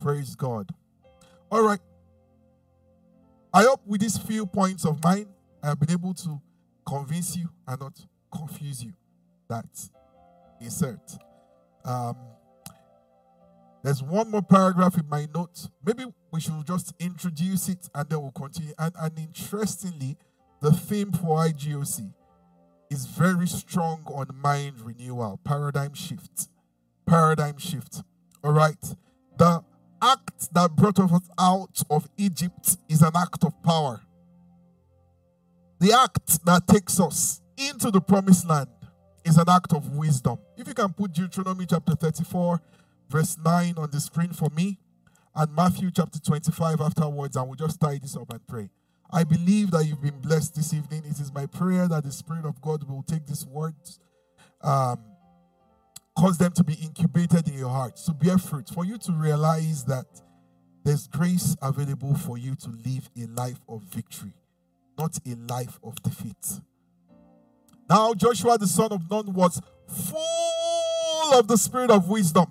Praise God. All right. I hope with these few points of mine, I have been able to convince you and not confuse you. That insert. Um, there's one more paragraph in my notes. Maybe we should just introduce it and then we'll continue. And, and interestingly, the theme for IGOC is very strong on mind renewal, paradigm shift. Paradigm shift. All right. The act that brought us out of Egypt is an act of power. The act that takes us into the promised land is an act of wisdom. If you can put Deuteronomy chapter 34, verse 9 on the screen for me, and Matthew chapter 25 afterwards, and we'll just tie this up and pray. I believe that you've been blessed this evening. It is my prayer that the Spirit of God will take these words um, cause them to be incubated in your heart, to bear fruit, for you to realize that there's grace available for you to live a life of victory, not a life of defeat. Now, Joshua the son of Nun was full of the spirit of wisdom.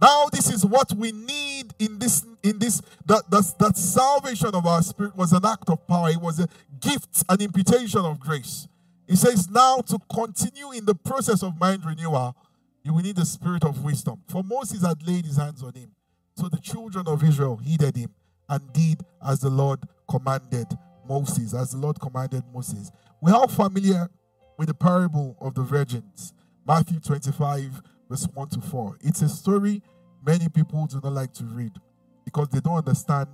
Now, this is what we need in this, in this, that, that, that salvation of our spirit was an act of power. It was a gift, an imputation of grace. He says, now to continue in the process of mind renewal, you will need the spirit of wisdom. For Moses had laid his hands on him. So the children of Israel heeded him and did as the Lord commanded Moses, as the Lord commanded Moses. We are all familiar with the parable of the virgins, Matthew 25, verse 1 to 4. It's a story many people do not like to read because they don't understand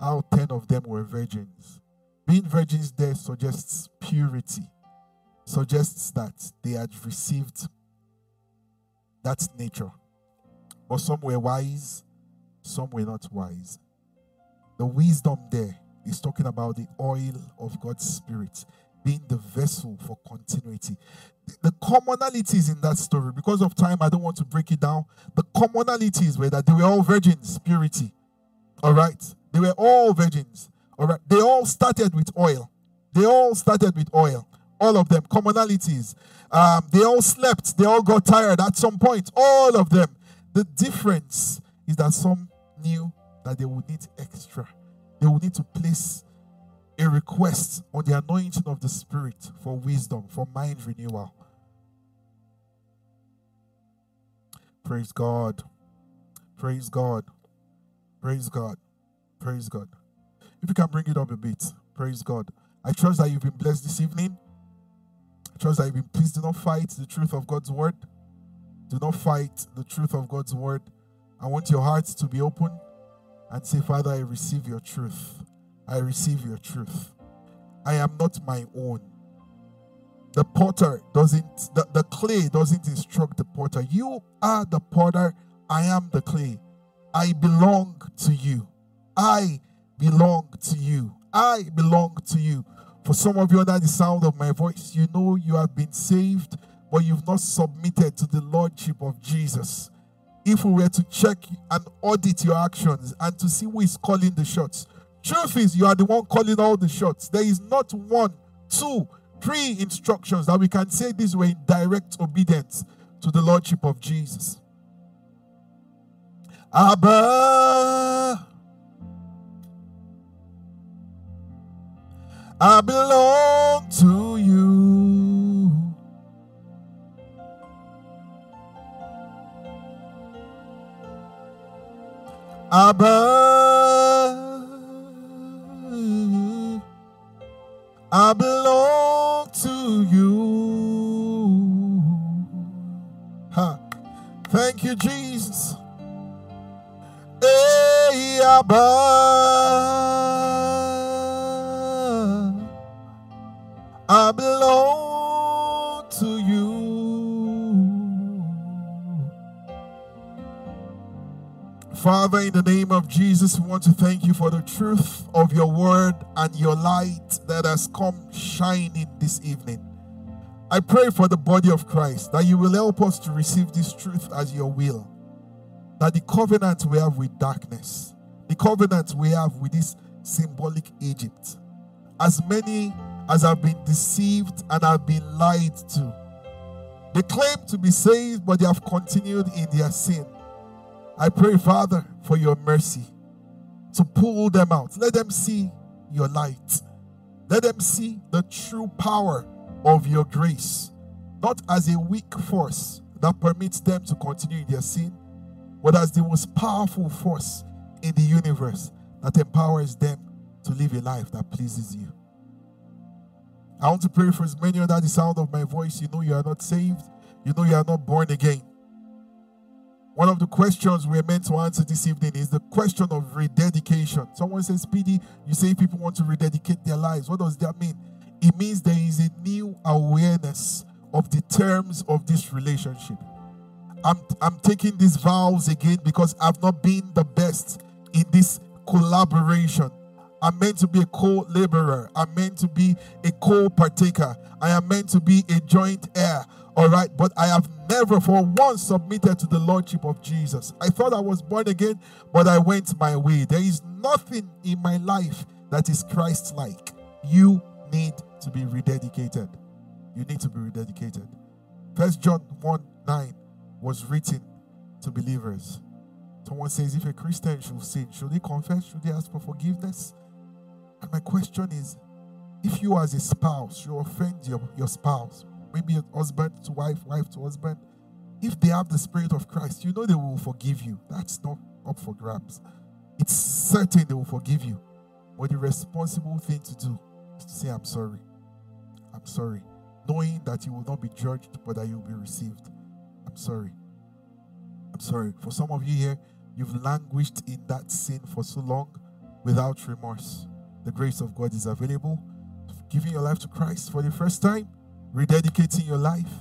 how 10 of them were virgins. Being virgins there suggests purity, suggests that they had received that nature. But some were wise, some were not wise. The wisdom there is talking about the oil of God's Spirit being the vessel for continuity. The commonalities in that story, because of time, I don't want to break it down. The commonalities were that they were all virgins, purity. All right? They were all virgins. All right? They all started with oil. They all started with oil. All of them. Commonalities. Um, they all slept. They all got tired at some point. All of them. The difference is that some knew that they would need extra. They would need to place a request on the anointing of the Spirit for wisdom, for mind renewal. Praise God. Praise God. Praise God. Praise God. If you can bring it up a bit, praise God. I trust that you've been blessed this evening. I trust that you've been pleased. Do not fight the truth of God's word. Do not fight the truth of God's word. I want your hearts to be open and say, Father, I receive your truth. I receive your truth. I am not my own. The potter doesn't, the, the clay doesn't instruct the potter. You are the potter. I am the clay. I belong to you. I belong to you. I belong to you. For some of you under the sound of my voice, you know you have been saved, but you've not submitted to the Lordship of Jesus. If we were to check and audit your actions and to see who is calling the shots, truth is you are the one calling all the shots. There is not one, two, three instructions that we can say this way in direct obedience to the Lordship of Jesus. Abba. I belong to you. Abba, I belong to you. Ha. Thank you, Jesus. Hey, Abba. I belong Father, in the name of Jesus, we want to thank you for the truth of your word and your light that has come shining this evening. I pray for the body of Christ that you will help us to receive this truth as your will. That the covenant we have with darkness, the covenant we have with this symbolic Egypt, as many as have been deceived and have been lied to. They claim to be saved, but they have continued in their sin. I pray, Father, for your mercy to pull them out. Let them see your light. Let them see the true power of your grace, not as a weak force that permits them to continue in their sin, but as the most powerful force in the universe that empowers them to live a life that pleases you. I want to pray for as many under the sound of my voice. You know you are not saved. You know you are not born again. One of the questions we're meant to answer this evening is the question of rededication. Someone says, PD, you say people want to rededicate their lives. What does that mean? It means there is a new awareness of the terms of this relationship. I'm, I'm taking these vows again because I've not been the best in this collaboration. I'm meant to be a co laborer. I'm meant to be a co partaker. I am meant to be a joint heir. All right. But I have never for once submitted to the Lordship of Jesus. I thought I was born again, but I went my way. There is nothing in my life that is Christ like. You need to be rededicated. You need to be rededicated. First John 1 9 was written to believers. Someone says, if a Christian should sin, should he confess? Should he ask for forgiveness? And my question is, if you as a spouse, you offend your, your spouse, maybe husband to wife, wife to husband, if they have the spirit of Christ, you know they will forgive you. That's not up for grabs. It's certain they will forgive you. But the responsible thing to do is to say, I'm sorry. I'm sorry. Knowing that you will not be judged, but that you will be received. I'm sorry. I'm sorry. For some of you here, you've languished in that sin for so long without remorse. The grace of God is available. Giving your life to Christ for the first time, rededicating your life,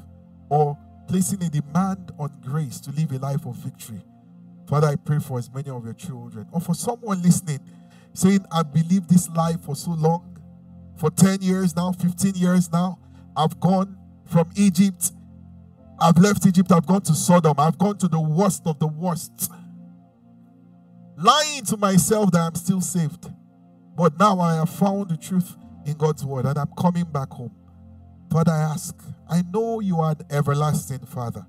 or placing a demand on grace to live a life of victory. Father, I pray for as many of your children, or for someone listening, saying, I believe this life for so long, for 10 years now, 15 years now. I've gone from Egypt, I've left Egypt, I've gone to Sodom, I've gone to the worst of the worst. Lying to myself that I'm still saved. But now I have found the truth in God's word and I'm coming back home. Father, I ask, I know you are the everlasting Father.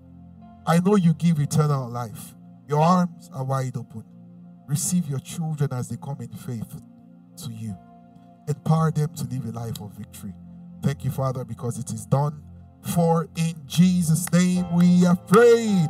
I know you give eternal life. Your arms are wide open. Receive your children as they come in faith to you. Empower them to live a life of victory. Thank you, Father, because it is done. For in Jesus' name we have prayed.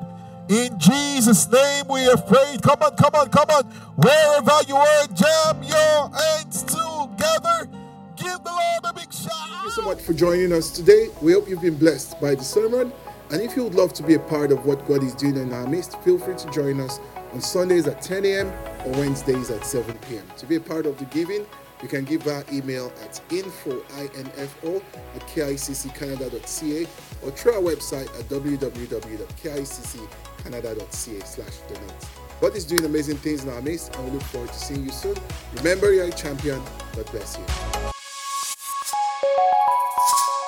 In Jesus' name we have prayed. Come on, come on, come on. Wherever you are, jam your hands together. Give the Lord a big shout. Thank you so much for joining us today. We hope you've been blessed by the sermon. And if you would love to be a part of what God is doing in our midst, feel free to join us on Sundays at 10 a.m. or Wednesdays at 7 p.m. To be a part of the giving, you can give our email at info, I-N-F-O, at kicccanada.ca or through our website at www.kicccanada.ca slash donate. God is doing amazing things in our midst and we look forward to seeing you soon. Remember, you're a champion. God bless you. Thank you.